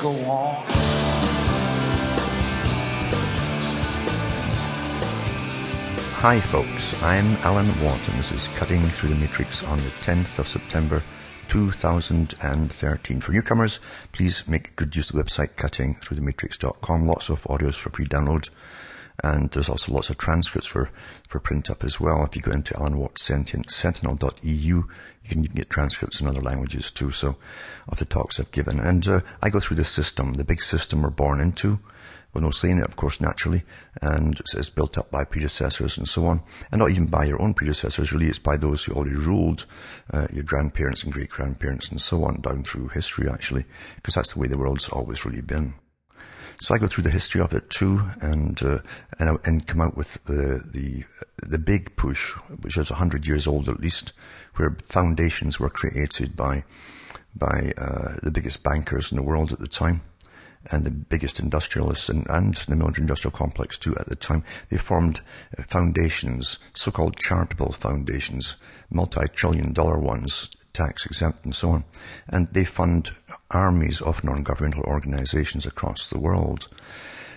go on. Hi, folks. I'm Alan Watt, and this is Cutting Through the Matrix on the 10th of September 2013. For newcomers, please make good use of the website cuttingthroughthematrix.com. Lots of audios for free download. And there's also lots of transcripts for, for print up as well. If you go into alanwattsentinel.eu, you can even get transcripts in other languages too, so, of the talks I've given. And uh, I go through the system, the big system we're born into, with no say in it, of course, naturally, and it's built up by predecessors and so on, and not even by your own predecessors, really, it's by those who already ruled, uh, your grandparents and great-grandparents and so on, down through history, actually, because that's the way the world's always really been. So I go through the history of it too, and uh, and, and come out with the the the big push, which is hundred years old at least, where foundations were created by by uh, the biggest bankers in the world at the time and the biggest industrialists and, and the military industrial complex too at the time, they formed foundations, so-called charitable foundations, multi-trillion dollar ones, tax exempt and so on. And they fund armies of non-governmental organizations across the world.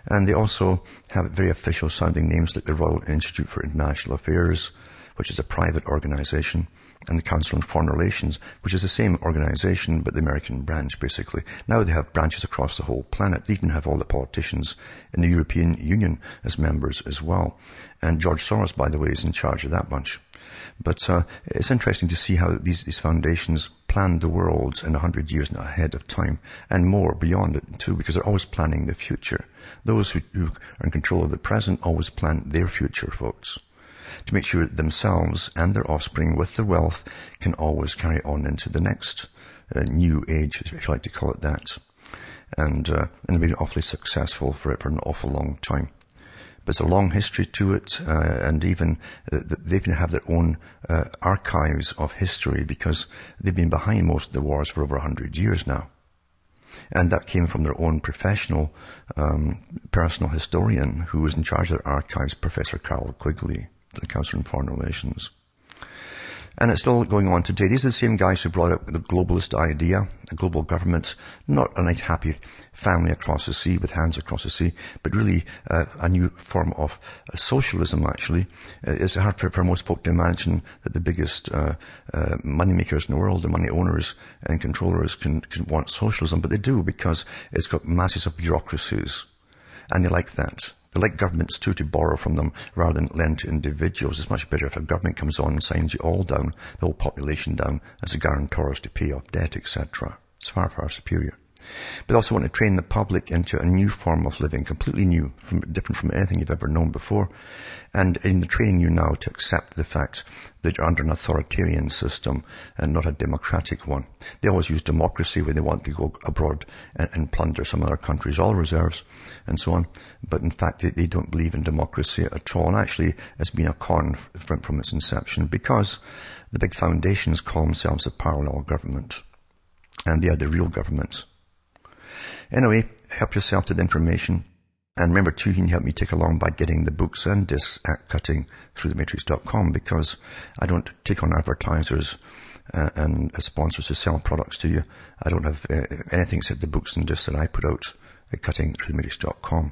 And they also have very official sounding names like the Royal Institute for International Affairs, which is a private organization, and the Council on Foreign Relations, which is the same organization but the American branch basically. Now they have branches across the whole planet. They even have all the politicians in the European Union as members as well. And George Soros, by the way, is in charge of that bunch. But uh, it's interesting to see how these, these foundations plan the world in a hundred years ahead of time, and more beyond it too, because they're always planning the future. Those who, who are in control of the present always plan their future, folks to make sure that themselves and their offspring with their wealth can always carry on into the next uh, new age, if you like to call it that. And, uh, and they've been awfully successful for it for an awful long time. But it's a long history to it, uh, and even uh, they even have their own uh, archives of history because they've been behind most of the wars for over a hundred years now and that came from their own professional um, personal historian who was in charge of their archives, Professor Carroll Quigley the Council on Foreign Relations. And it's still going on today. These are the same guys who brought up the globalist idea, a global government, not a nice happy family across the sea with hands across the sea, but really uh, a new form of uh, socialism actually. Uh, it's hard for, for, most folk to imagine that the biggest uh, money makers in the world, the money owners and controllers can, can want socialism, but they do because it's got masses of bureaucracies. And they like that. They like governments too to borrow from them rather than lend to individuals. It's much better if a government comes on and signs you all down, the whole population down, as a guarantors to pay off debt, etc. It's far, far superior. But they also want to train the public into a new form of living, completely new, from, different from anything you've ever known before. And in the training you now to accept the fact that you're under an authoritarian system and not a democratic one. They always use democracy when they want to go abroad and, and plunder some other countries' oil reserves and so on. But in fact, they, they, don't believe in democracy at all. And actually, it's been a con from, from its inception because the big foundations call themselves a parallel government. And they are the real government. Anyway, help yourself to the information. And remember too, you can help me take along by getting the books and discs at cuttingthroughthematrix.com because I don't take on advertisers uh, and sponsors to sell products to you. I don't have uh, anything except the books and discs that I put out at cuttingthroughthematrix.com.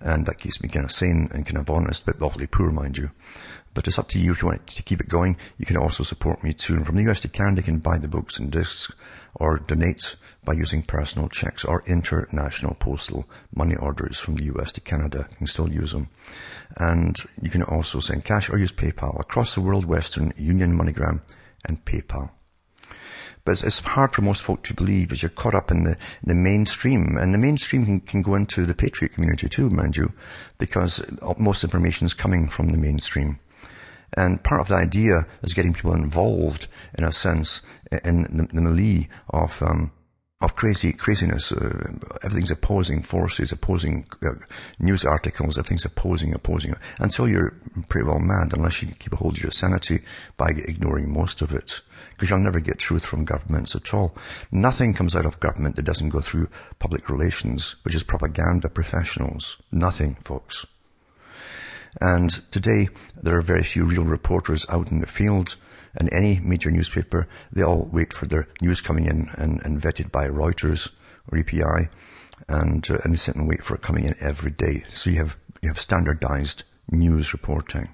And that keeps me kind of sane and kind of honest, but awfully poor, mind you. But it's up to you if you want to keep it going. You can also support me too. And from the US to Canada, you can buy the books and discs or donate by using personal checks or international postal money orders from the US to Canada. You can still use them. And you can also send cash or use PayPal across the world, Western Union, MoneyGram and PayPal. But it's, hard for most folk to believe as you're caught up in the, the mainstream. And the mainstream can, can, go into the Patriot community too, mind you, because most information is coming from the mainstream. And part of the idea is getting people involved, in a sense, in the, the melee of, um, of crazy craziness. Uh, everything's opposing forces, opposing uh, news articles. Everything's opposing, opposing. Until you're pretty well mad, unless you keep a hold of your sanity by ignoring most of it, because you'll never get truth from governments at all. Nothing comes out of government that doesn't go through public relations, which is propaganda professionals. Nothing, folks. And today, there are very few real reporters out in the field and any major newspaper, they all wait for their news coming in and, and vetted by Reuters or EPI, and, uh, and they sit and wait for it coming in every day. So you have, you have standardized news reporting.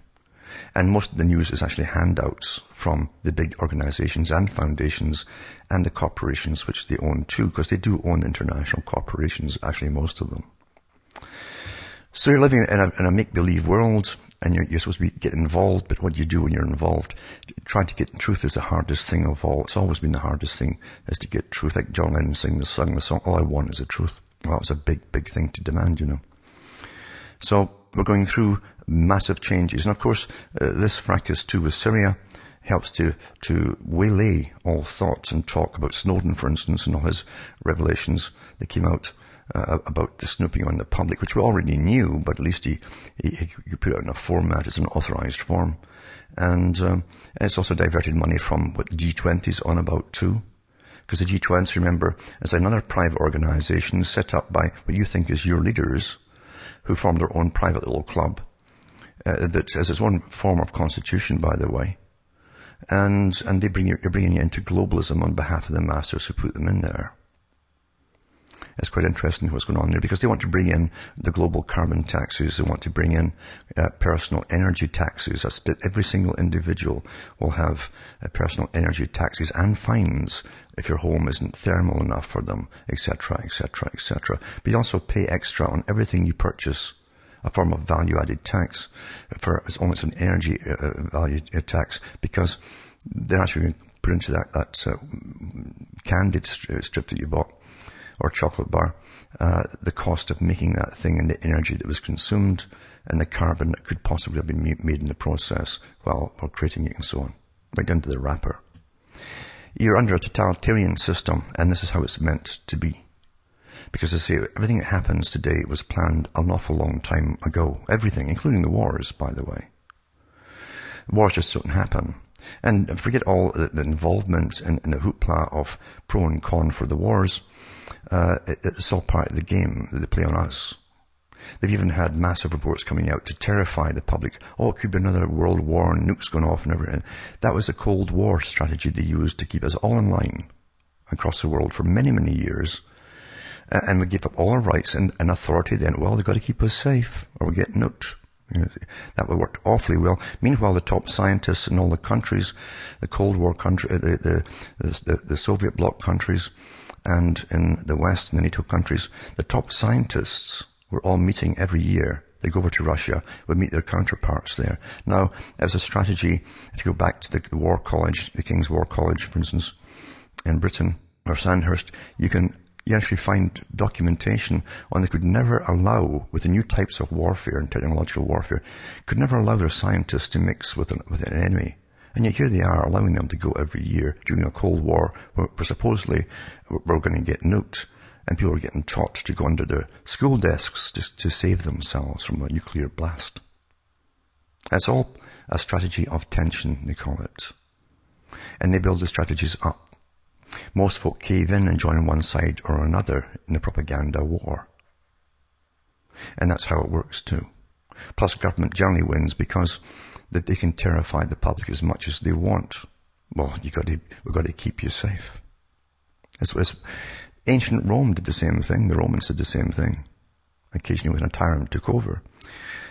And most of the news is actually handouts from the big organizations and foundations and the corporations which they own too, because they do own international corporations, actually most of them. So you're living in a, in a make-believe world and you're, you're, supposed to be get involved, but what do you do when you're involved? Trying to get truth is the hardest thing of all. It's always been the hardest thing is to get truth. Like John Lennon sing the song, the song, all I want is the truth. Well, that was a big, big thing to demand, you know. So we're going through massive changes. And of course, uh, this fracas too with Syria helps to, to waylay all thoughts and talk about Snowden, for instance, and all his revelations that came out uh, about the snooping on the public, which we already knew, but at least he, he, he put it in a format, it's an authorized form. And, um, and it's also diverted money from what the G20 is on about too. Because the G20, remember, is another private organization set up by what you think is your leaders who form their own private little club uh, that has its own form of constitution, by the way. And, and they bring you, they're bringing you into globalism on behalf of the masters who put them in there. It's quite interesting what's going on there because they want to bring in the global carbon taxes. They want to bring in uh, personal energy taxes. That's that every single individual will have uh, personal energy taxes and fines if your home isn't thermal enough for them, etc., etc., etc. But you also pay extra on everything you purchase a form of value-added tax for as almost an energy uh, uh value uh, tax because they're actually going to put into that, that uh, candy strip that you bought or chocolate bar, uh, the cost of making that thing and the energy that was consumed and the carbon that could possibly have been made in the process while, while creating it and so on, right down to the wrapper. You're under a totalitarian system and this is how it's meant to be. Because I say, everything that happens today was planned an awful long time ago. Everything, including the wars, by the way. Wars just don't happen. And forget all the, involvement in, in the hoopla of pro and con for the wars uh, it, it's all part of the game that they play on us. They've even had massive reports coming out to terrify the public. Oh, it could be another world war and nukes going off and everything. That was a Cold War strategy they used to keep us all in line across the world for many, many years. And we gave up all our rights and, and authority then. Well, they've got to keep us safe or we get nuked. That would work awfully well. Meanwhile, the top scientists in all the countries, the Cold War country, the, the, the, the Soviet bloc countries, and in the West, the NATO countries, the top scientists were all meeting every year. They go over to Russia, would meet their counterparts there. Now, as a strategy, if you go back to the, the War College, the King's War College, for instance, in Britain, or Sandhurst, you can you actually find documentation on they could never allow, with the new types of warfare and technological warfare, could never allow their scientists to mix with an, with an enemy. And yet here they are allowing them to go every year during a Cold War where, supposedly we're going to get nuked and people are getting taught to go under their school desks just to save themselves from a nuclear blast. That's all a strategy of tension, they call it. And they build the strategies up. Most folk cave in and join one side or another in the propaganda war. And that's how it works too. Plus government generally wins because that they can terrify the public as much as they want. Well, you got to, we've got to keep you safe. As, as ancient Rome did the same thing. The Romans did the same thing. Occasionally when a tyrant took over.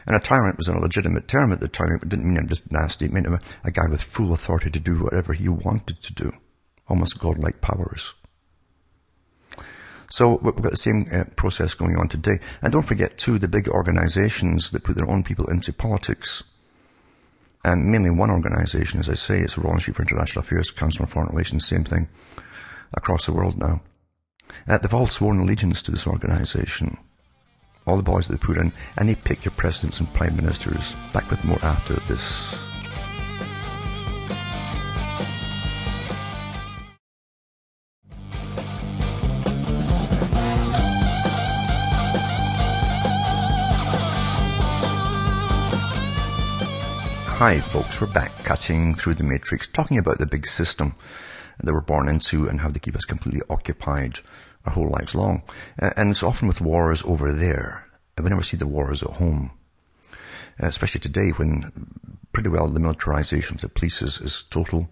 And a tyrant was a legitimate term at the time. It didn't mean just nasty. It meant a guy with full authority to do whatever he wanted to do. Almost godlike powers. So we've got the same uh, process going on today. And don't forget too, the big organizations that put their own people into politics and mainly one organization, as I say, it's the Royal Institute for International Affairs, Council on Foreign Relations, same thing, across the world now. Uh, they've all sworn allegiance to this organization. All the boys that they put in, and they pick your presidents and prime ministers. Back with more after this. Hi folks, we're back cutting through the matrix, talking about the big system that we're born into and how they keep us completely occupied our whole lives long. And it's often with wars over there. We never see the wars at home. Especially today when pretty well the militarization of the police is, is total.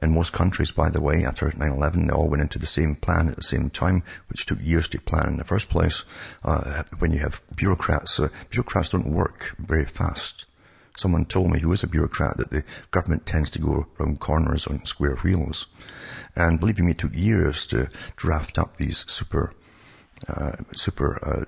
In most countries, by the way, after 9-11, they all went into the same plan at the same time, which took years to plan in the first place. Uh, when you have bureaucrats, uh, bureaucrats don't work very fast. Someone told me who was a bureaucrat that the government tends to go round corners on square wheels. And believe me, it took years to draft up these super, uh, super uh,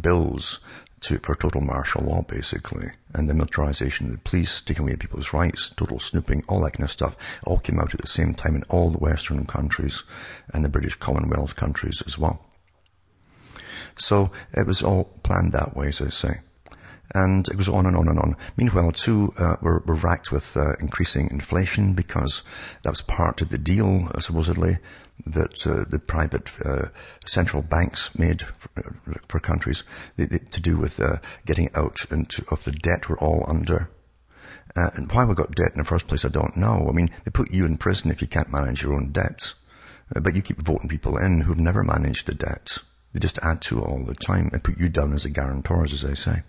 bills to, for total martial law, basically. And the militarization of the police, taking away people's rights, total snooping, all that kind of stuff, all came out at the same time in all the Western countries and the British Commonwealth countries as well. So it was all planned that way, as I say. And it goes on and on and on. Meanwhile, too, uh, we're, we're, racked with uh, increasing inflation because that was part of the deal, uh, supposedly, that uh, the private uh, central banks made for, uh, for countries to do with getting out into, of the debt we're all under. and why we got debt in the first place, I don't know. I mean, they put you in prison if you can't manage your own debt. but you keep voting people in who've never managed the debt. They just add to all the time and put you down as a guarantor, as they say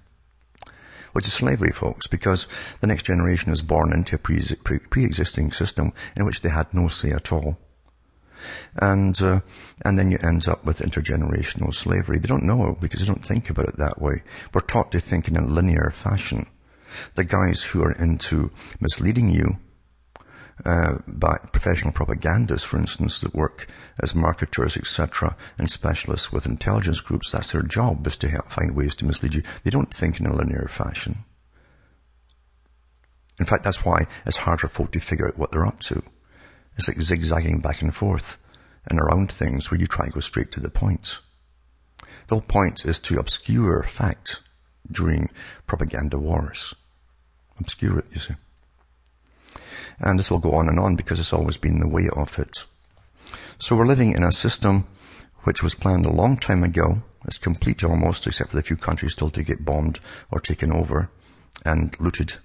which is slavery, folks, because the next generation is born into a pre- pre- existing system in which they had no say at all. And, uh, and then you end up with intergenerational slavery. They don't know because they don't think about it that way. We're taught to think in a linear fashion. The guys who are into misleading you uh, by professional propagandists, for instance, that work as marketers, etc., and specialists with intelligence groups. That's their job, is to help find ways to mislead you. They don't think in a linear fashion. In fact, that's why it's hard for folk to figure out what they're up to. It's like zigzagging back and forth and around things where you try to go straight to the point. The whole point is to obscure fact during propaganda wars. Obscure it, you see. And this will go on and on because it's always been the way of it. So we're living in a system which was planned a long time ago. It's complete almost, except for the few countries still to get bombed or taken over and looted.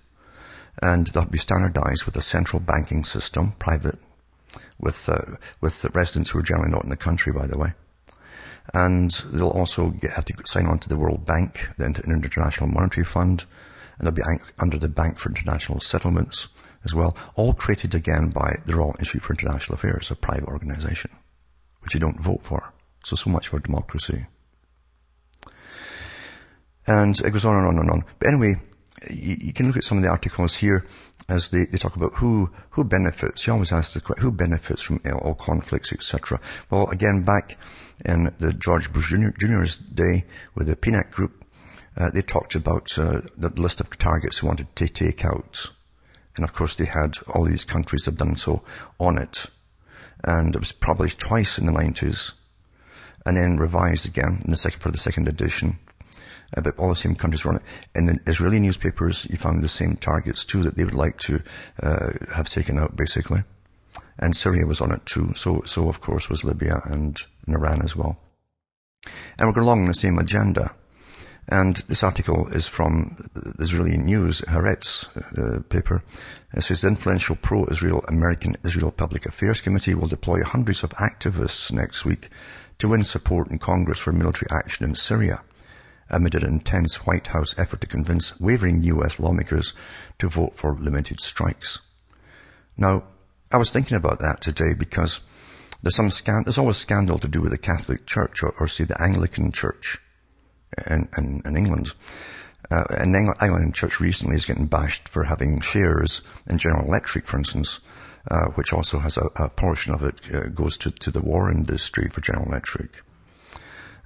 And that'll be standardized with a central banking system, private, with, uh, with the residents who are generally not in the country, by the way. And they'll also get, have to sign on to the World Bank, the International Monetary Fund, and they'll be under the Bank for International Settlements as well, all created again by the Royal Institute for International Affairs, a private organization, which you don't vote for. So, so much for democracy. And it goes on and on and on. But anyway, you, you can look at some of the articles here as they, they talk about who, who benefits. You always ask the question, who benefits from all conflicts, etc. Well, again, back in the George Bush Jr.'s day with the PNAC group, uh, they talked about uh, the list of targets they wanted to take out. And of course they had all these countries have done so on it. And it was published twice in the 90s and then revised again in the second, for the second edition. Uh, but all the same countries were on it. In the Israeli newspapers, you found the same targets too that they would like to uh, have taken out, basically. And Syria was on it too. So, so of course was Libya and, and Iran as well. And we're going along the same agenda. And this article is from the Israeli News, Haaretz uh, paper. It says the influential pro-Israel American Israel Public Affairs Committee will deploy hundreds of activists next week to win support in Congress for military action in Syria amid an intense White House effort to convince wavering US lawmakers to vote for limited strikes. Now, I was thinking about that today because there's some scan- there's always scandal to do with the Catholic Church or, or say the Anglican Church in, in, in England. Uh, an Anglican church recently is getting bashed for having shares in General Electric, for instance, uh, which also has a, a portion of it uh, goes to, to the war industry for General Electric.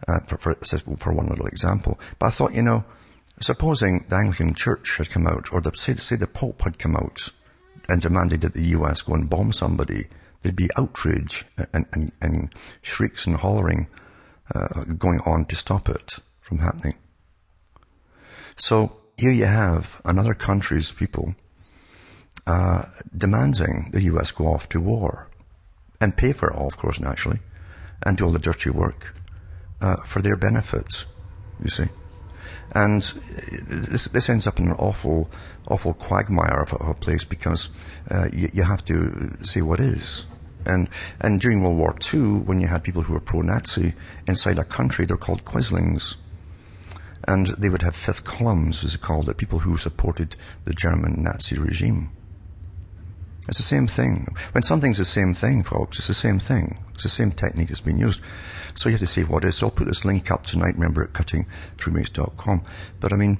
Uh, for, for, for one little example. But I thought, you know, supposing the Anglican Church had come out, or the, say, say the Pope had come out and demanded that the US go and bomb somebody, there'd be outrage and, and, and shrieks and hollering uh, going on to stop it from happening. So here you have another country's people uh, demanding the US go off to war and pay for it all, of course, naturally, and do all the dirty work uh, for their benefits. You see, And this, this ends up in an awful, awful quagmire of a, of a place because uh, you, you have to say what is. And, and during World War II, when you had people who were pro-Nazi inside a country, they're called Quislings. And they would have fifth columns, as they called it, people who supported the German Nazi regime. It's the same thing. When something's the same thing, folks, it's the same thing. It's the same technique that's being used. So you have to say what is. So I'll put this link up tonight, remember, at cuttingthroughmace.com. But I mean,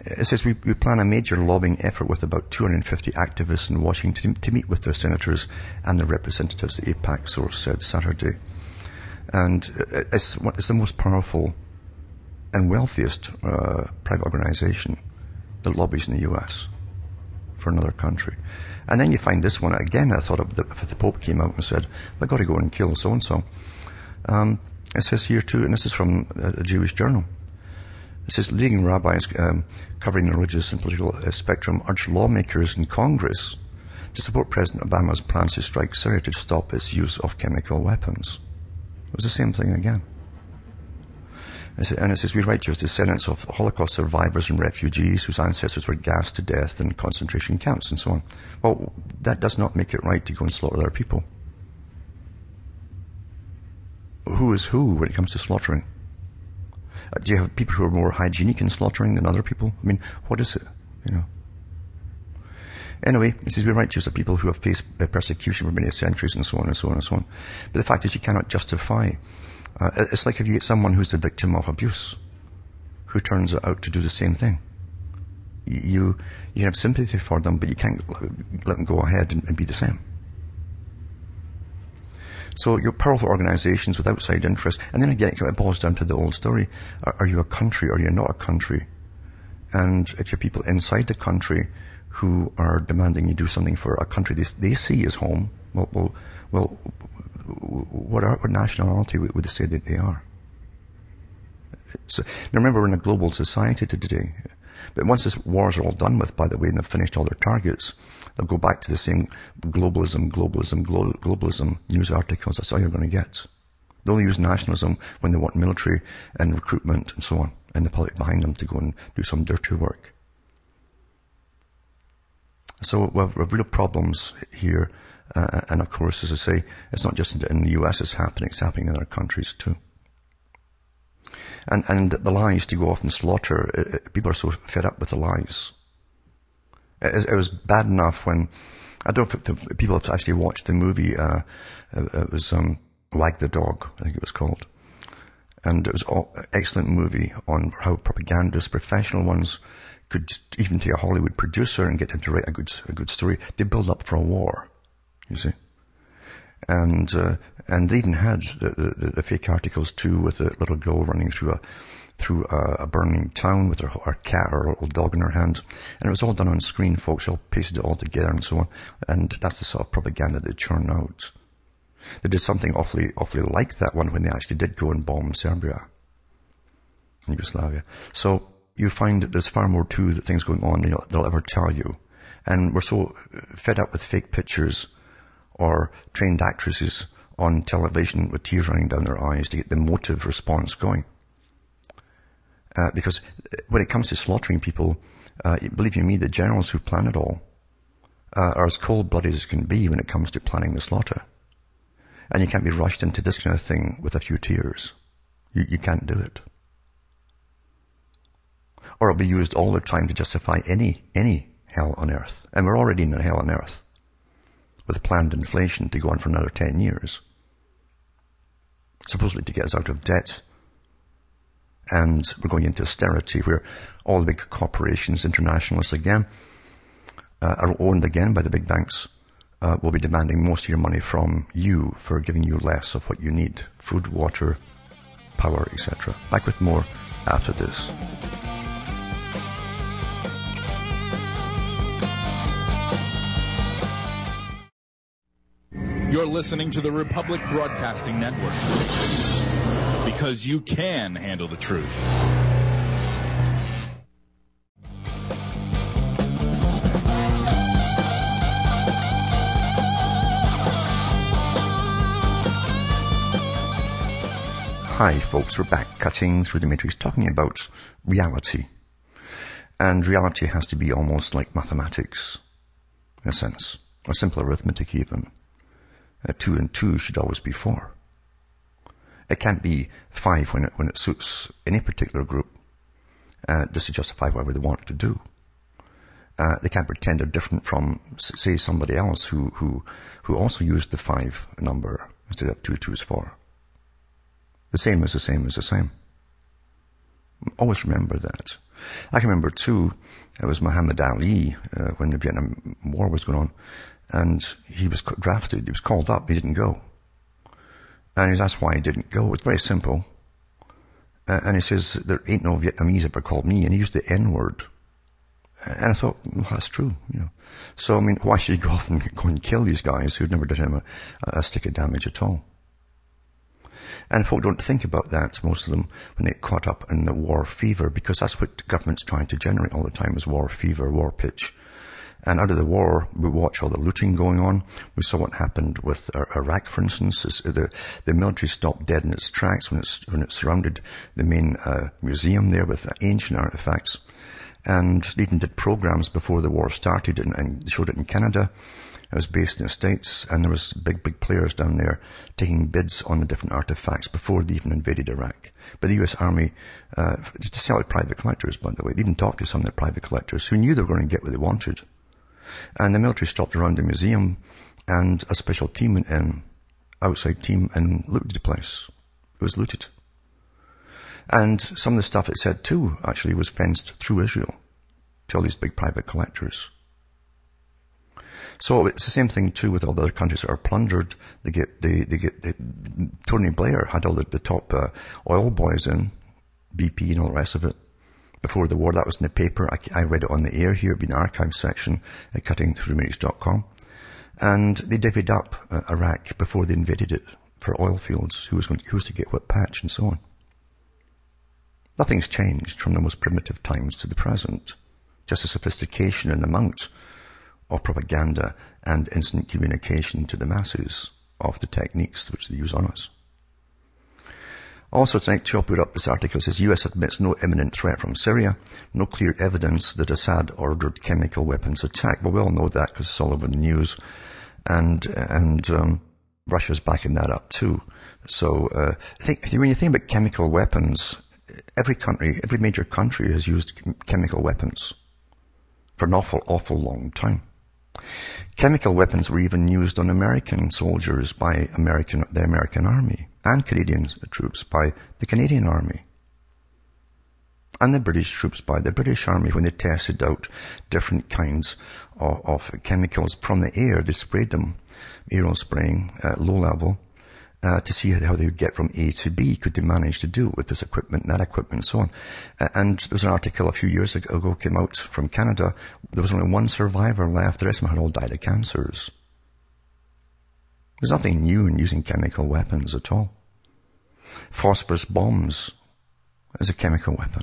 it says we, we, plan a major lobbying effort with about 250 activists in Washington to meet with their senators and their representatives, the AIPAC source said Saturday. And uh, it's, it's the most powerful and wealthiest uh, private organization that lobbies in the U.S. for another country. And then you find this one again. I thought if the Pope came out and said, "We've got to go and kill so and so," it says here too, and this is from a Jewish journal. It says leading rabbis um, covering the religious and political uh, spectrum urged lawmakers in Congress to support President Obama's plans to strike Syria to stop its use of chemical weapons. It was the same thing again. And it says, we as descendants of Holocaust survivors and refugees whose ancestors were gassed to death in concentration camps and so on. Well, that does not make it right to go and slaughter their people. Who is who when it comes to slaughtering? Uh, do you have people who are more hygienic in slaughtering than other people? I mean, what is it? You know. Anyway, it says we write just of people who have faced uh, persecution for many centuries and so on and so on and so on. But the fact is you cannot justify. Uh, it's like if you get someone who's the victim of abuse, who turns out to do the same thing. You, you have sympathy for them, but you can't let them go ahead and, and be the same. So you're powerful organizations with outside interests. And then again, it kind of boils down to the old story. Are, are you a country or are you not a country? And if you're people inside the country who are demanding you do something for a country they, they see as home, well, well, well what, are, what nationality would they say that they are? So, now remember, we're in a global society today. But once this wars are all done with, by the way, and they've finished all their targets, they'll go back to the same globalism, globalism, glo- globalism news articles. That's all you're going to get. They'll use nationalism when they want military and recruitment and so on, and the public behind them to go and do some dirty work. So we have, we have real problems here. Uh, and of course, as I say, it's not just in the US it's happening, it's happening in other countries too. And, and the lies to go off and slaughter, it, it, people are so fed up with the lies. It, it, was bad enough when, I don't know if people have actually watched the movie, uh, it was, um, Wag the Dog, I think it was called. And it was an excellent movie on how propagandists, professional ones, could even take a Hollywood producer and get him to write a good, a good story. They build up for a war, you see. And, uh, and they even had the, the, the, fake articles too with a little girl running through a, through a, a burning town with her, her cat or a little dog in her hand. And it was all done on screen, folks. They all pasted it all together and so on. And that's the sort of propaganda they churn out. They did something awfully, awfully like that one when they actually did go and bomb Serbia. Yugoslavia. So you find that there's far more to the things going on than they'll ever tell you. And we're so fed up with fake pictures or trained actresses on television with tears running down their eyes to get the motive response going. Uh, because when it comes to slaughtering people, uh, believe you me, the generals who plan it all uh, are as cold-blooded as can be when it comes to planning the slaughter. And you can't be rushed into this kind of thing with a few tears. You, you can't do it. Or it'll be used all the time to justify any, any hell on earth. And we're already in a hell on earth with planned inflation to go on for another 10 years. Supposedly to get us out of debt. And we're going into austerity where all the big corporations, internationalists again, uh, are owned again by the big banks, uh, will be demanding most of your money from you for giving you less of what you need. Food, water, power, etc. Back with more after this. You're listening to the Republic Broadcasting Network. Because you can handle the truth. Hi folks, we're back cutting through the matrix talking about reality. And reality has to be almost like mathematics, in a sense, or simple arithmetic even. Two and two should always be four. It can't be five when it, when it suits any particular group. Uh, just to justify whatever they want to do. Uh, they can't pretend they're different from, say, somebody else who, who, who also used the five number instead of two, two is four. The same is the same is the same. Always remember that. I can remember too, it was Muhammad Ali, uh, when the Vietnam War was going on, and he was drafted, he was called up, he didn't go. And he was asked why he didn't go. It's very simple. Uh, and he says, there ain't no Vietnamese ever called me, and he used the N-word. And I thought, well, that's true, you know. So, I mean, why should he go off and go and kill these guys who'd never done him a, a stick of damage at all? And folk don't think about that, most of them, when they get caught up in the war fever, because that's what government's trying to generate all the time is war fever, war pitch. And out of the war, we watch all the looting going on. We saw what happened with Iraq, for instance. The, the military stopped dead in its tracks when, when it surrounded the main uh, museum there with ancient artifacts. And they even did programs before the war started and, and showed it in Canada. It was based in the States and there was big, big players down there taking bids on the different artifacts before they even invaded Iraq. But the US Army, uh, to sell it private collectors, by the way, they even talked to some of the private collectors who knew they were going to get what they wanted. And the military stopped around the museum and a special team and outside team and looted the place. It was looted. And some of the stuff it said too, actually, was fenced through Israel to all these big private collectors. So it's the same thing too with all the other countries that are plundered. They get, they, they get, they, Tony Blair had all the, the top uh, oil boys in, BP and all the rest of it. Before the war, that was in the paper. I, I read it on the air here, it'd been archive section at cuttingthroughthematrix.com. And they divvied up uh, Iraq before they invaded it for oil fields, who was going to, who was to get what patch and so on. Nothing's changed from the most primitive times to the present. Just the sophistication and amount of propaganda and instant communication to the masses of the techniques which they use on us. Also tonight, Chop put up this article says US admits no imminent threat from Syria, no clear evidence that Assad ordered chemical weapons attack. Well, we all know that because it's all over the news, and and um, Russia's backing that up too. So uh, I think when you think about chemical weapons, every country, every major country has used chemical weapons for an awful, awful long time. Chemical weapons were even used on American soldiers by American, the American Army and Canadian troops by the Canadian Army and the British troops by the British Army when they tested out different kinds of, of chemicals from the air. They sprayed them, aerospraying spraying at low level, uh, to see how they would get from A to B. Could they manage to do it with this equipment, that equipment, and so on? Uh, and there was an article a few years ago came out from Canada. There was only one survivor left. The rest of them had all died of cancers. There's nothing new in using chemical weapons at all. Phosphorus bombs is a chemical weapon.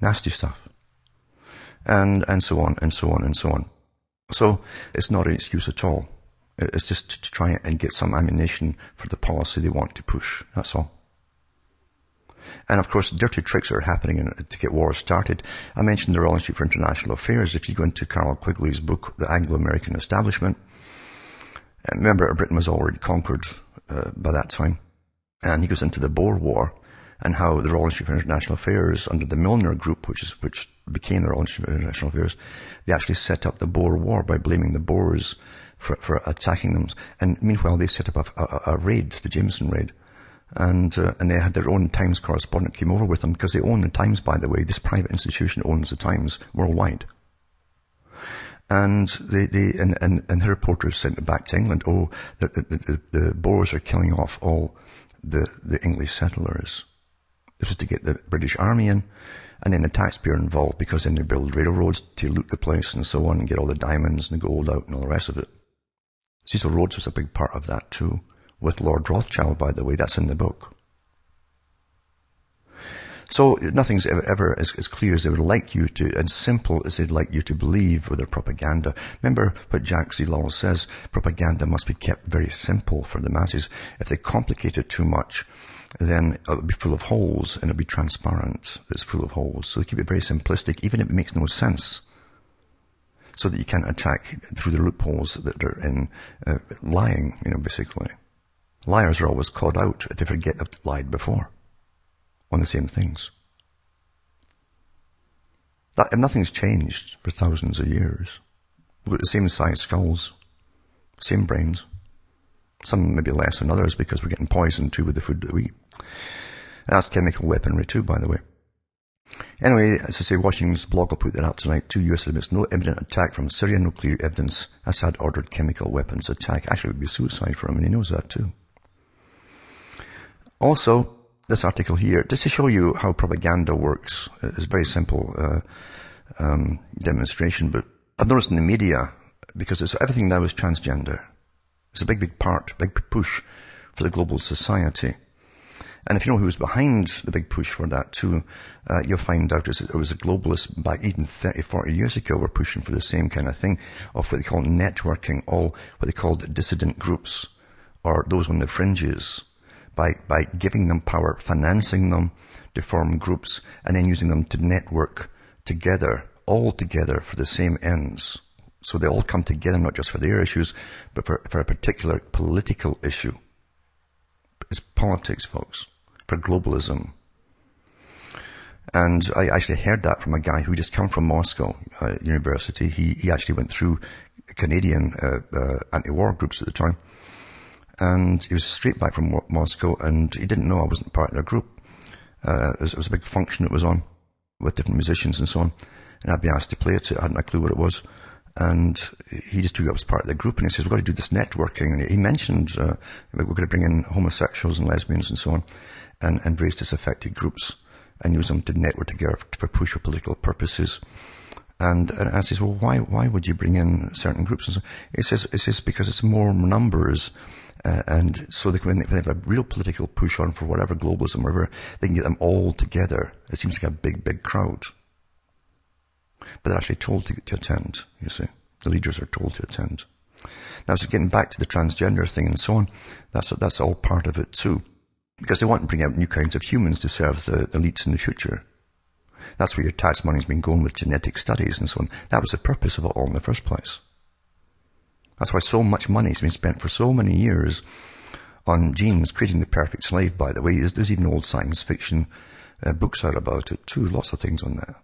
Nasty stuff. And, and so on, and so on, and so on. So, it's not an excuse at all. It's just to try and get some ammunition for the policy they want to push. That's all. And of course, dirty tricks are happening to get wars started. I mentioned the Royal Institute for International Affairs. If you go into Carroll Quigley's book, The Anglo-American Establishment, remember Britain was already conquered uh, by that time. And he goes into the Boer War and how the Royal Institute for International Affairs, under the Milner Group, which is which became the Royal Institute for International Affairs, they actually set up the Boer War by blaming the Boers for, for attacking them. And meanwhile, they set up a, a, a raid, the Jameson raid. And, uh, and they had their own Times correspondent came over with them because they own the Times, by the way. This private institution owns the Times worldwide. And they, they, and, and, and the reporters sent it back to England. Oh, the, the, the, the Boers are killing off all the, the English settlers. This was to get the British Army in and then the taxpayer involved because then they build railroads to loot the place and so on and get all the diamonds and the gold out and all the rest of it. Cecil Rhodes was a big part of that too, with Lord Rothschild, by the way. That's in the book. So nothing's ever, ever as, as, clear as they would like you to, and simple as they'd like you to believe with their propaganda. Remember what Jack C. Says, propaganda must be kept very simple for the masses. If they complicate it too much, then it'll be full of holes and it'll be transparent. It's full of holes. So they keep it very simplistic, even if it makes no sense. So that you can't attack through the loopholes that are in uh, lying, you know, basically. Liars are always caught out if they forget they've lied before on the same things. That, and nothing's changed for thousands of years. We've got the same size skulls, same brains. Some maybe less than others because we're getting poisoned too with the food that we eat. And that's chemical weaponry too, by the way. Anyway, as I say, Washington's blog will put that out tonight. Two US admits no imminent attack from Syria, no clear evidence. Assad ordered chemical weapons attack. Actually, it would be suicide for him, and he knows that too. Also, this article here, just to show you how propaganda works. It's a very simple uh, um, demonstration, but I've noticed in the media, because it's, everything now is transgender. It's a big, big part, big push for the global society. And if you know who was behind the big push for that too, uh, you'll find out it was a globalist back even 30, 40 years ago were pushing for the same kind of thing of what they call networking, all what they called dissident groups or those on the fringes by, by giving them power, financing them to form groups, and then using them to network together, all together for the same ends. So they all come together not just for their issues, but for, for a particular political issue. It's politics, folks, for globalism. And I actually heard that from a guy who just come from Moscow uh, University. He, he actually went through Canadian uh, uh, anti-war groups at the time and he was straight back from Moscow, and he didn't know I wasn't part of their group. Uh, it, was, it was a big function that was on with different musicians and so on, and I'd been asked to play it, so I hadn't a clue what it was. And he just took it as part of the group, and he says, we've got to do this networking. And he mentioned, uh, we're going to bring in homosexuals and lesbians and so on, and, and various disaffected groups, and use them to network together for, for push for political purposes. And, and I says, well, why, why would you bring in certain groups? And so he says, he says, because it's more numbers uh, and so they, can when, they, have a real political push on for whatever globalism, whatever, they can get them all together. It seems like a big, big crowd. But they're actually told to, to attend, you see. The leaders are told to attend. Now, so getting back to the transgender thing and so on, that's, that's all part of it too. Because they want to bring out new kinds of humans to serve the elites in the future. That's where your tax money's been going with genetic studies and so on. That was the purpose of it all in the first place. That's why so much money has been spent for so many years on genes, creating the perfect slave, by the way. There's, there's even old science fiction uh, books out about it too. Lots of things on there.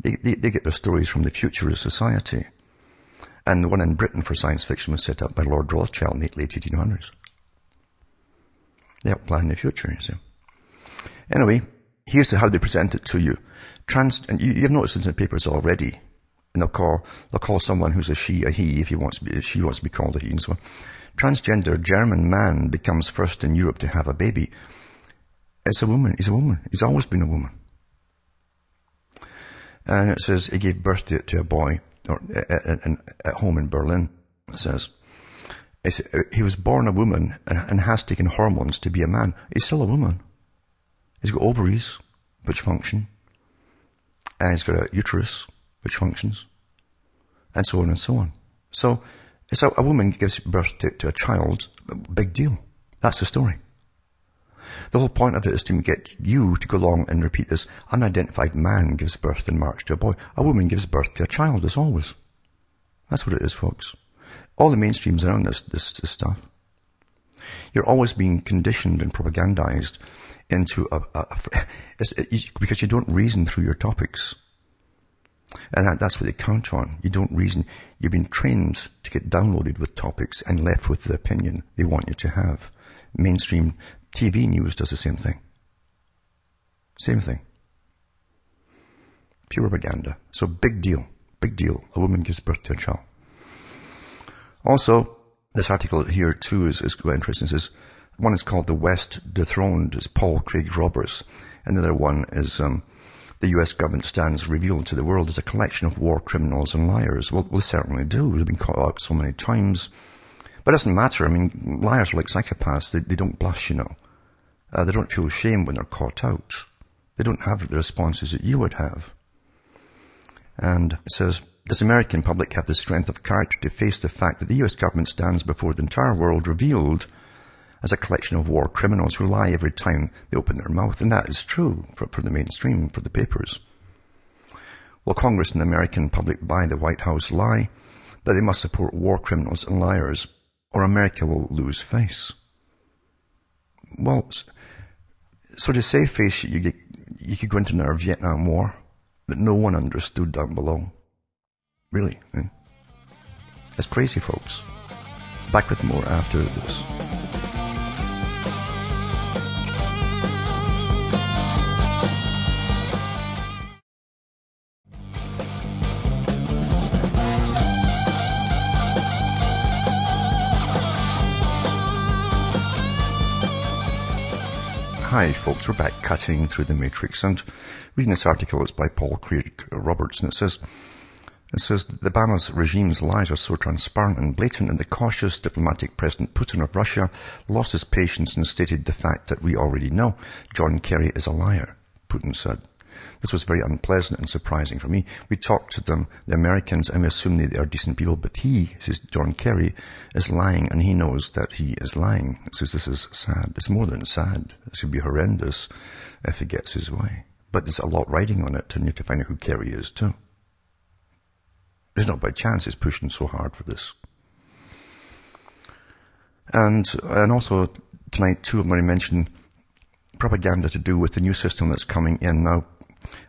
They, they, they get their stories from the future of society. And the one in Britain for science fiction was set up by Lord Rothschild in the late 1800s. They outline the future, you see. Anyway, here's how they present it to you. Trans, and you, you've noticed in the papers already, and they'll call, they'll call someone who's a she a he if he wants be, she wants to be called a he and so on. Transgender German man becomes first in Europe to have a baby. It's a woman. He's a woman. He's always been a woman. And it says he gave birth to, to a boy or, at, at, at home in Berlin. It says, he was born a woman and, and has taken hormones to be a man. He's still a woman. He's got ovaries, which function. And he's got a uterus, which functions, and so on and so on. So, it's a, a woman gives birth to, to a child, big deal. That's the story. The whole point of it is to get you to go along and repeat this. Unidentified man gives birth in March to a boy. A woman gives birth to a child, as always. That's what it is, folks. All the mainstreams around this, this, this stuff. You're always being conditioned and propagandized into a, a, a because you don't reason through your topics. And that, that's what they count on. You don't reason. You've been trained to get downloaded with topics and left with the opinion they want you to have. Mainstream TV news does the same thing. Same thing. Pure propaganda. So big deal. Big deal. A woman gives birth to a child. Also, this article here too is, is quite interesting. It says, one is called The West Dethroned. It's Paul Craig Roberts. Another one is, um, the US government stands revealed to the world as a collection of war criminals and liars. Well, we certainly do. We've been caught out so many times. But it doesn't matter. I mean, liars are like psychopaths. They, they don't blush, you know. Uh, they don't feel shame when they're caught out. They don't have the responses that you would have. And it says, does the American public have the strength of character to face the fact that the US government stands before the entire world revealed as a collection of war criminals who lie every time they open their mouth? And that is true for, for the mainstream, for the papers. Well, Congress and the American public buy the White House lie that they must support war criminals and liars or America will lose face. Well, so to save face, you, get, you could go into another Vietnam War that no one understood down below. Really. Eh? It's crazy, folks. Back with more after this. Hi folks, we're back cutting through the matrix and reading this article. It's by Paul Craig Roberts and it says, it says the Obama's regime's lies are so transparent and blatant and the cautious diplomatic President Putin of Russia lost his patience and stated the fact that we already know. John Kerry is a liar, Putin said. This was very unpleasant and surprising for me. We talked to them, the Americans, and we assume they are decent people, but he, says John Kerry, is lying and he knows that he is lying. He says this is sad. It's more than sad. This would be horrendous if he gets his way. But there's a lot riding on it and you have to find out who Kerry is too. It's not by chance he's pushing so hard for this. And, and also tonight too, I'm going to mention propaganda to do with the new system that's coming in now.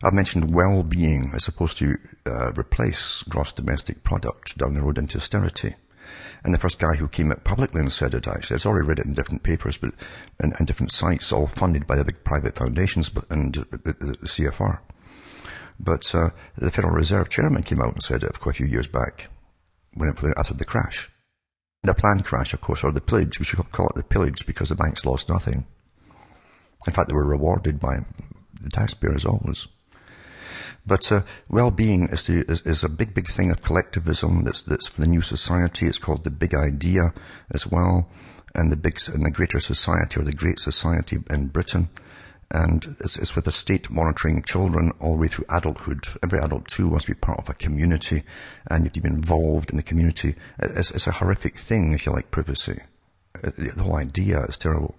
I've mentioned well-being as supposed to uh, replace gross domestic product down the road into austerity. And the first guy who came out publicly and said it actually, it's already read it in different papers, but and, and different sites, all funded by the big private foundations but, and the, the, the CFR. But uh, the Federal Reserve Chairman came out and said it a few years back, when it was after the crash. The planned crash, of course, or the pillage. We should call it the pillage because the banks lost nothing. In fact, they were rewarded by the taxpayers always. But uh, well-being is, the, is, is, a big, big thing of collectivism that's, that's for the new society. It's called the big idea as well, and the big and the greater society or the great society in Britain. And it's, it's with the state monitoring children all the way through adulthood. Every adult too wants to be part of a community, and you have to be involved in the community. It's, it's a horrific thing if you like privacy the whole idea is terrible.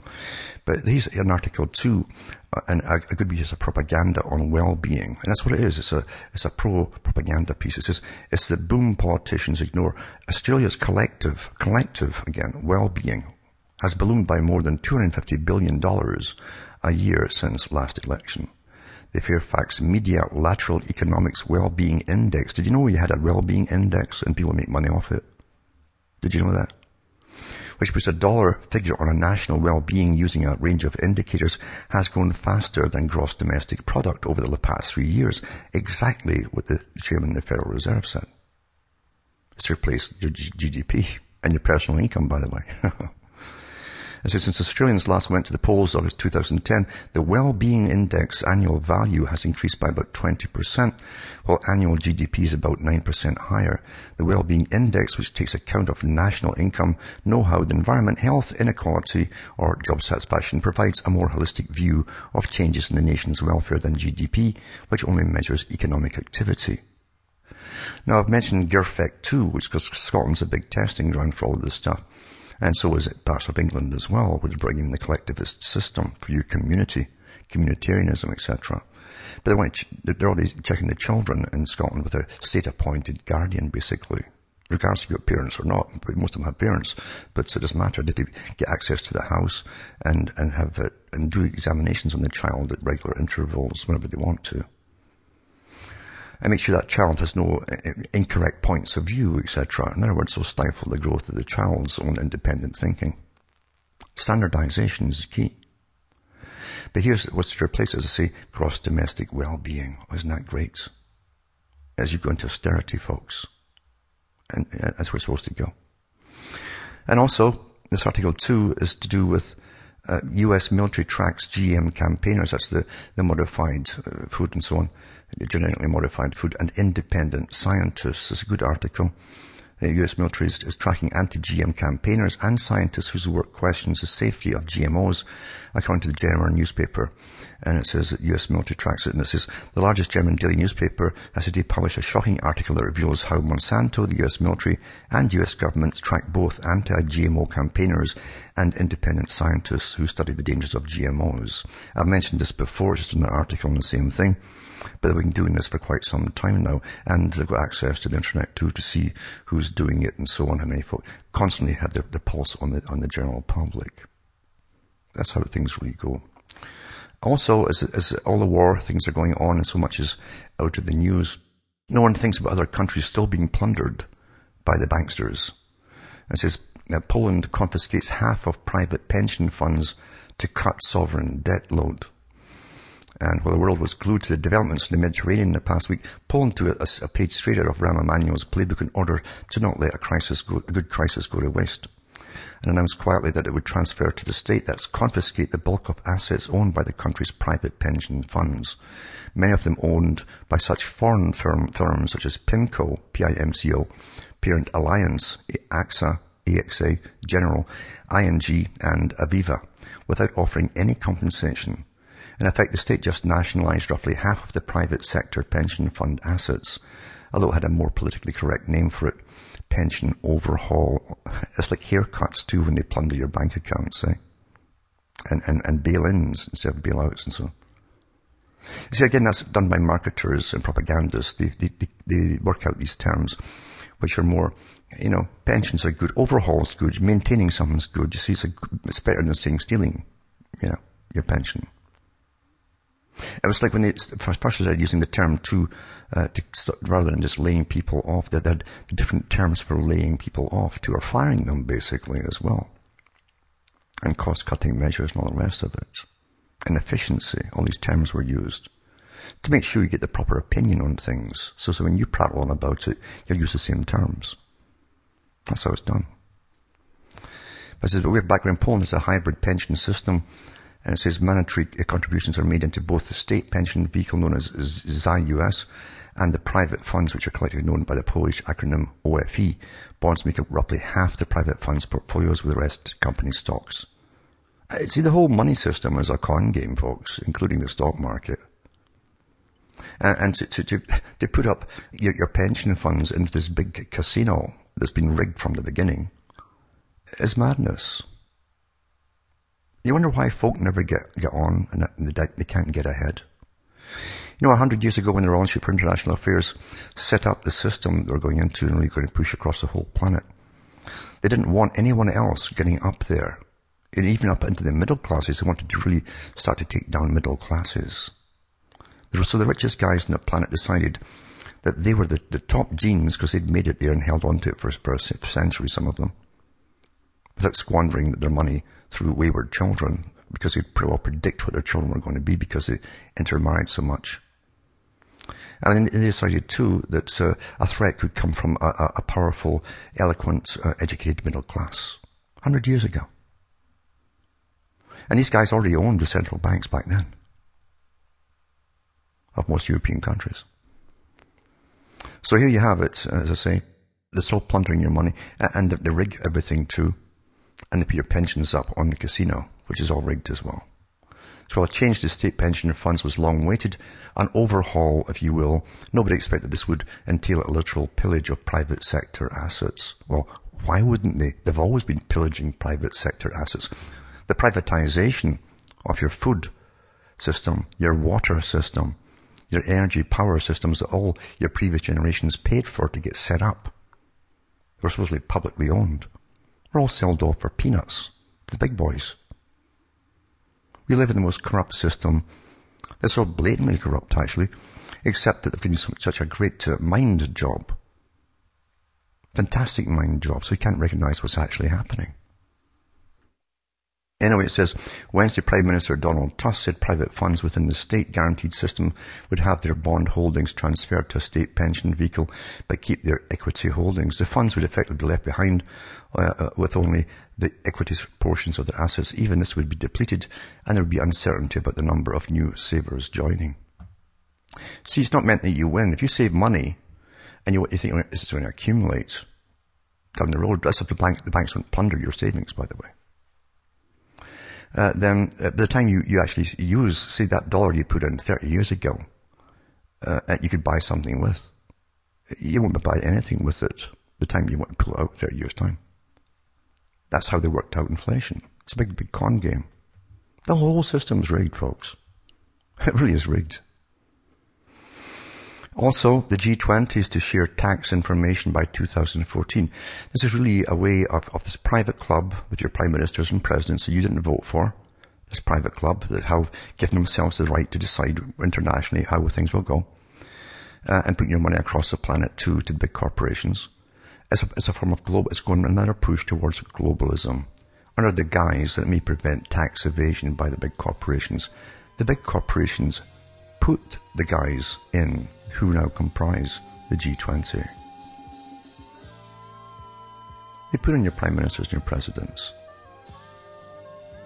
But he's in Article 2, uh, and a, good piece of propaganda on well-being. And that's what it is. It's a, it's a pro-propaganda piece. It says, it's the boom politicians ignore. Australia's collective, collective, again, well-being has ballooned by more than $250 billion a year since last election. The Fairfax Media Lateral Economics Well-Being Index. Did you know you had a well-being index and people make money off it? Did you know that? Which puts a dollar figure on a national well-being using a range of indicators, has grown faster than gross domestic product over the past three years. Exactly what the chairman of the Federal Reserve said. It's replaced your GDP and your personal income, by the way. And so since Australians last went to the polls in August 2010, the well-being index annual value has increased by about 20%, while annual GDP is about 9% higher. The well-being index, which takes account of national income, know-how, the environment, health, inequality, or job satisfaction, provides a more holistic view of changes in the nation's welfare than GDP, which only measures economic activity. Now I've mentioned GIRFEC too, which because Scotland's a big testing ground for all of this stuff. And so is it parts of England as well, which bring in the collectivist system for your community, communitarianism, etc. But they want, they're already checking the children in Scotland with a state-appointed guardian, basically. Regardless of you've parents or not, most of them have parents, but it doesn't matter. Did they get access to the house and, and have and do examinations on the child at regular intervals whenever they want to? And make sure that child has no uh, incorrect points of view, etc. In other words, so stifle the growth of the child's own independent thinking. Standardization is key. But here's what's to replace, as I say, gross domestic well-being. Isn't that great? As you go into austerity, folks. And uh, that's where it's supposed to go. And also, this article two is to do with uh, U.S. military tracks GM campaigners. That's the, the modified uh, food and so on genetically modified food and independent scientists. It's a good article. Uh, the US military is, is tracking anti-GM campaigners and scientists whose work questions the safety of GMOs, according to the German newspaper. And it says that US military tracks it, and it says the largest German daily newspaper has today published a shocking article that reveals how Monsanto, the US military, and US governments track both anti-GMO campaigners and independent scientists who study the dangers of GMOs. I've mentioned this before, just in an article on the same thing. But they've been doing this for quite some time now, and they've got access to the internet too to see who's doing it and so on, how many folk constantly have their, their pulse on the, on the general public. That's how things really go. Also, as, as all the war things are going on and so much is out of the news, no one thinks about other countries still being plundered by the banksters. It says Poland confiscates half of private pension funds to cut sovereign debt load. And while the world was glued to the developments in the Mediterranean in the past week, Poland took a, a page straight out of Rahm Emanuel's playbook in order to not let a crisis go, a good crisis go to waste. And announced quietly that it would transfer to the state that's confiscate the bulk of assets owned by the country's private pension funds. Many of them owned by such foreign firm, firms such as PIMCO, P-I-M-C-O, Parent Allianz, AXA, AXA, Generali, ING, and Aviva, without offering any compensation. In effect, the state just nationalised roughly half of the private sector pension fund assets, although it had a more politically correct name for it, pension overhaul. It's like haircuts too when they plunder your bank accounts, eh? And, and, and bail-ins instead of bailouts and so on. You see, again, that's done by marketers and propagandists. They, they, they, they work out these terms, which are more, you know, pensions are good, overhauls good, maintaining something's good. You see, it's, a, it's better than saying stealing, you know, your pension. It was like when they first started using the term to, uh, to rather than just laying people off, that they had different terms for laying people off to or firing them basically as well. And cost cutting measures and all the rest of it. And efficiency, all these terms were used to make sure you get the proper opinion on things. So, so when you prattle on about it, you'll use the same terms. That's how it's done. But it says, but we have background Poland as a hybrid pension system and it says mandatory contributions are made into both the state pension vehicle known as ZUS and the private funds which are collectively known by the Polish acronym OFE. Bonds make up roughly half the private funds portfolios with the rest company stocks. Uh, see, the whole money system is a con game, folks, including the stock market. And, to, to, to, to put up your, your pension funds into this big casino that's been rigged from the beginning is madness. You wonder why folk never get, get on and they, they can't get ahead. You know, a hundred years ago when the Royal for International Affairs set up the system they were going into and really going to push across the whole planet, they didn't want anyone else getting up there. And even up into the middle classes, they wanted to really start to take down middle classes. So the richest guys on the planet decided that they were the, the top genes because they'd made it there and held on to it for, for a century, some of them, without squandering their money through wayward children because they pretty well predict what their children were going to be because they intermarried so much. And they decided too that uh, a threat could come from a, a powerful, eloquent, uh, educated middle class. Hundred years ago. And these guys already owned the central banks back then. Of most European countries. So here you have it, as I say, they're still plundering your money and they rig everything too and they put your pensions up on the casino, which is all rigged as well. So a change to state pension funds was long waited, an overhaul, if you will. Nobody expected this would entail a literal pillage of private sector assets. Well, why wouldn't they? They've always been pillaging private sector assets. The privatization of your food system, your water system, your energy power systems that all your previous generations paid for to get set up. They were supposedly publicly owned are all sold off for peanuts to the big boys. We live in the most corrupt system. It's so blatantly corrupt, actually, except that they've given such a great uh, mind job. Fantastic mind job, so you can't recognize what's actually happening. Anyway, it says, Wednesday Prime Minister Donald Tusk said private funds within the state guaranteed system would have their bond holdings transferred to a state pension vehicle, but keep their equity holdings. The funds would effectively be left behind uh, uh, with only the equity portions of their assets. Even this would be depleted, and there would be uncertainty about the number of new savers joining. See, it's not meant that you win. If you save money, and you, you think it's going to accumulate, down the road. That's if the, bank, the banks won't plunder your savings, by the way. Uh, then at the time you, you actually use, say that dollar you put in 30 years ago, uh, you could buy something with. You won't buy anything with it the time you want to pull it out 30 years time. That's how they worked out inflation. It's a big, big con game. The whole system's rigged, folks. It really is rigged. Also, the G20 is to share tax information by 2014. This is really a way of, of this private club with your prime ministers and presidents that you didn't vote for. This private club that have given themselves the right to decide internationally how things will go. Uh, and putting your money across the planet to, to the big corporations. It's a, as a form of global, it's going another push towards globalism. Under the guise that it may prevent tax evasion by the big corporations. The big corporations put the guys in who now comprise the G20. They put in your prime ministers and your presidents.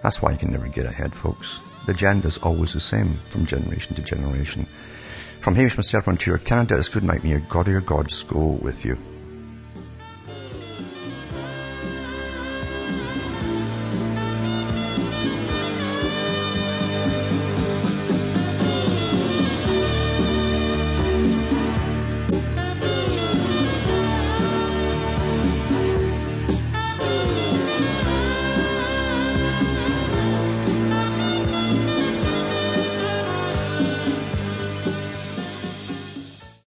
That's why you can never get ahead, folks. The agenda is always the same from generation to generation. From Hamish myself, Frontier Canada, it's good night, may your God or your gods go with you.